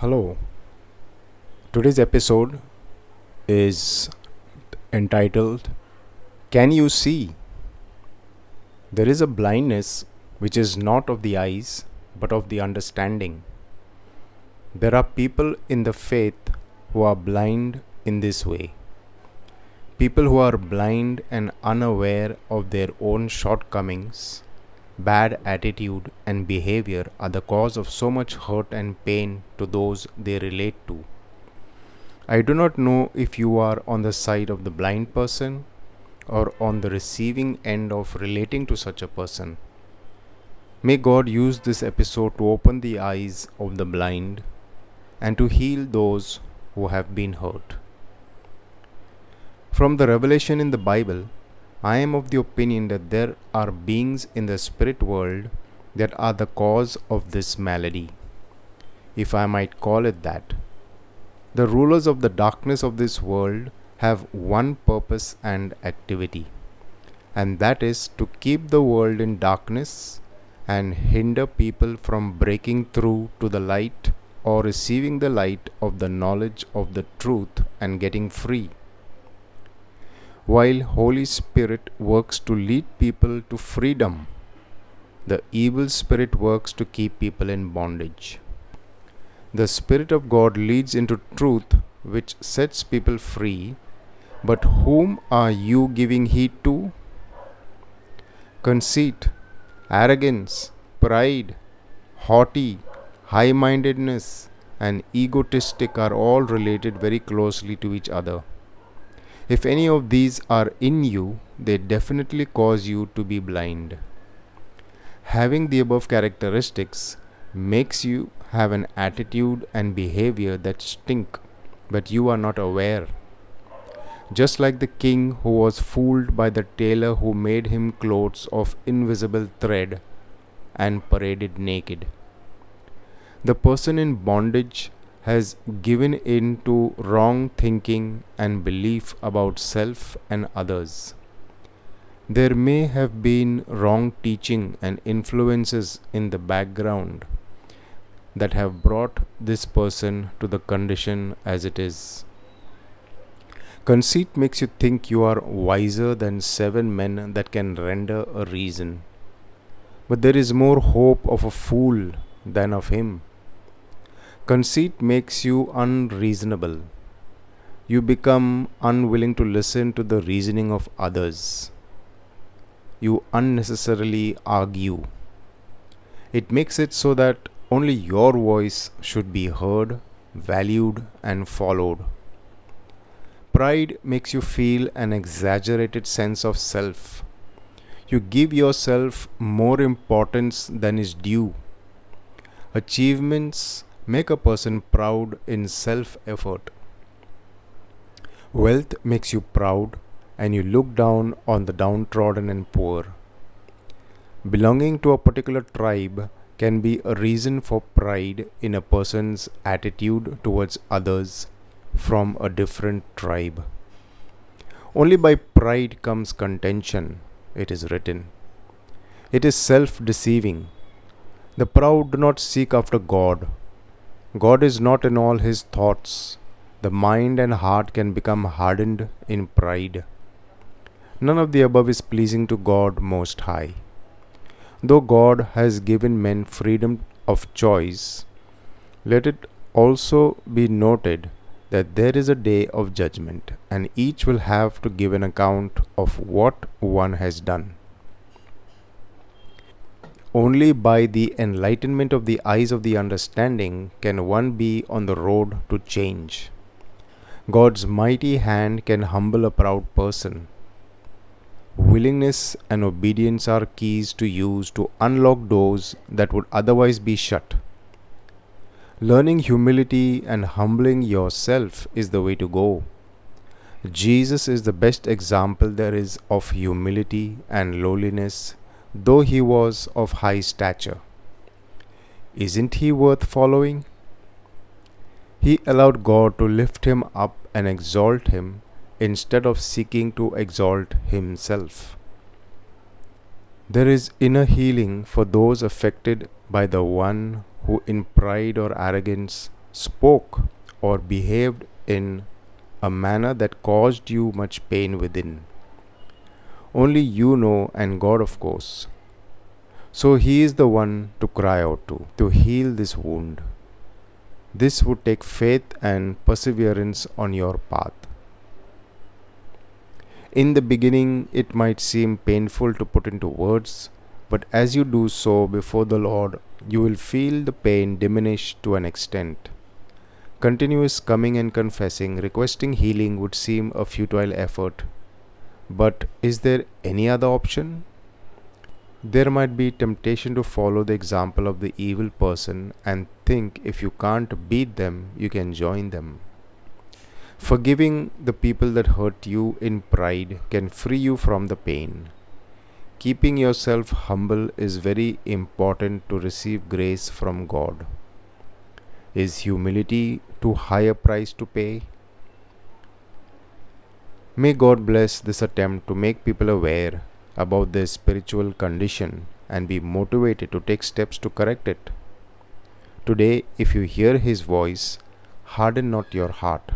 Hello. Today's episode is entitled Can You See? There is a blindness which is not of the eyes but of the understanding. There are people in the faith who are blind in this way. People who are blind and unaware of their own shortcomings bad attitude and behavior are the cause of so much hurt and pain to those they relate to. I do not know if you are on the side of the blind person or on the receiving end of relating to such a person. May God use this episode to open the eyes of the blind and to heal those who have been hurt. From the revelation in the Bible, I am of the opinion that there are beings in the spirit world that are the cause of this malady, if I might call it that. The rulers of the darkness of this world have one purpose and activity, and that is to keep the world in darkness and hinder people from breaking through to the light or receiving the light of the knowledge of the truth and getting free while Holy Spirit works to lead people to freedom, the evil spirit works to keep people in bondage. The Spirit of God leads into truth which sets people free, but whom are you giving heed to? Conceit, arrogance, pride, haughty, high mindedness, and egotistic are all related very closely to each other. If any of these are in you, they definitely cause you to be blind. Having the above characteristics makes you have an attitude and behavior that stink, but you are not aware. Just like the king who was fooled by the tailor who made him clothes of invisible thread and paraded naked. The person in bondage has given in to wrong thinking and belief about self and others. There may have been wrong teaching and influences in the background that have brought this person to the condition as it is. Conceit makes you think you are wiser than seven men that can render a reason. But there is more hope of a fool than of him Conceit makes you unreasonable. You become unwilling to listen to the reasoning of others. You unnecessarily argue. It makes it so that only your voice should be heard, valued, and followed. Pride makes you feel an exaggerated sense of self. You give yourself more importance than is due. Achievements make a person proud in self effort. Wealth makes you proud and you look down on the downtrodden and poor. Belonging to a particular tribe can be a reason for pride in a person's attitude towards others from a different tribe. Only by pride comes contention, it is written. It is self deceiving. The proud do not seek after God, God is not in all his thoughts. The mind and heart can become hardened in pride. None of the above is pleasing to God Most High. Though God has given men freedom of choice, let it also be noted that there is a day of judgment, and each will have to give an account of what one has done. Only by the enlightenment of the eyes of the understanding can one be on the road to change. God's mighty hand can humble a proud person. Willingness and obedience are keys to use to unlock doors that would otherwise be shut. Learning humility and humbling yourself is the way to go. Jesus is the best example there is of humility and lowliness though he was of high stature. Isn't he worth following? He allowed God to lift him up and exalt him instead of seeking to exalt himself. There is inner healing for those affected by the one who, in pride or arrogance, spoke or behaved in a manner that caused you much pain within. Only you know, and God, of course. So He is the one to cry out to, to heal this wound. This would take faith and perseverance on your path. In the beginning, it might seem painful to put into words, but as you do so before the Lord, you will feel the pain diminish to an extent. Continuous coming and confessing, requesting healing would seem a futile effort. But is there any other option? There might be temptation to follow the example of the evil person and think if you can't beat them, you can join them. Forgiving the people that hurt you in pride can free you from the pain. Keeping yourself humble is very important to receive grace from God. Is humility too high a price to pay? May God bless this attempt to make people aware about their spiritual condition and be motivated to take steps to correct it. Today, if you hear His voice, harden not your heart